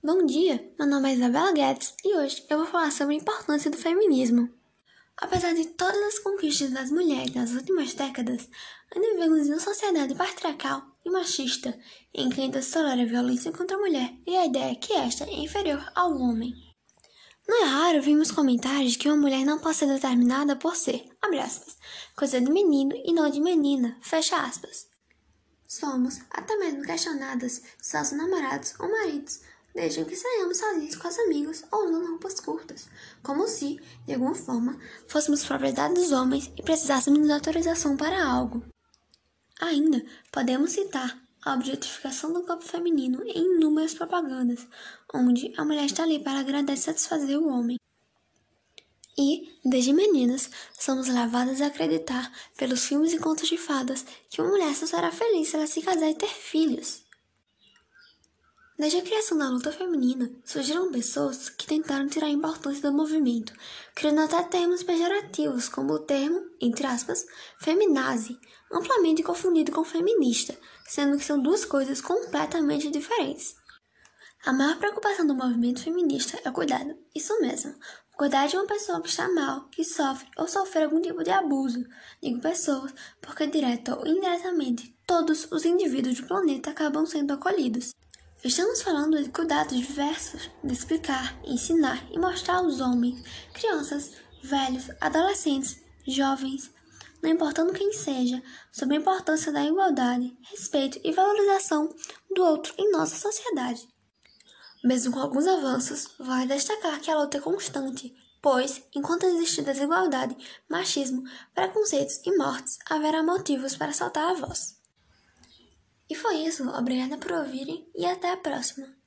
Bom dia, meu nome é Isabela Guedes e hoje eu vou falar sobre a importância do feminismo. Apesar de todas as conquistas das mulheres nas últimas décadas, ainda vivemos em uma sociedade patriarcal e machista, em que ainda tolera a violência contra a mulher e a ideia que esta é inferior ao homem. Não é raro vimos comentários que uma mulher não pode ser determinada por ser, abre aspas, coisa de menino e não de menina, fecha aspas. Somos até mesmo questionadas se nossos namorados ou maridos desde que saímos sozinhos com os amigos ou usando roupas curtas, como se, de alguma forma, fôssemos propriedade dos homens e precisássemos de autorização para algo. Ainda podemos citar a objetificação do corpo feminino em inúmeras propagandas, onde a mulher está ali para agradar e satisfazer o homem. E, desde meninas, somos lavadas a acreditar, pelos filmes e contos de fadas, que uma mulher só será feliz se ela se casar e ter filhos. Desde a criação da luta feminina, surgiram pessoas que tentaram tirar a importância do movimento, criando até termos pejorativos, como o termo, entre aspas, feminazi, amplamente confundido com feminista, sendo que são duas coisas completamente diferentes. A maior preocupação do movimento feminista é o cuidado, isso mesmo, cuidar de uma pessoa que está mal, que sofre ou sofre algum tipo de abuso. Digo pessoas porque, direto ou indiretamente, todos os indivíduos do planeta acabam sendo acolhidos. Estamos falando de cuidados diversos, de explicar, ensinar e mostrar aos homens, crianças, velhos, adolescentes, jovens, não importando quem seja, sobre a importância da igualdade, respeito e valorização do outro em nossa sociedade. Mesmo com alguns avanços, vale destacar que a luta é constante, pois, enquanto existir desigualdade, machismo, preconceitos e mortes, haverá motivos para saltar a voz. E foi isso, obrigada por ouvirem e até a próxima.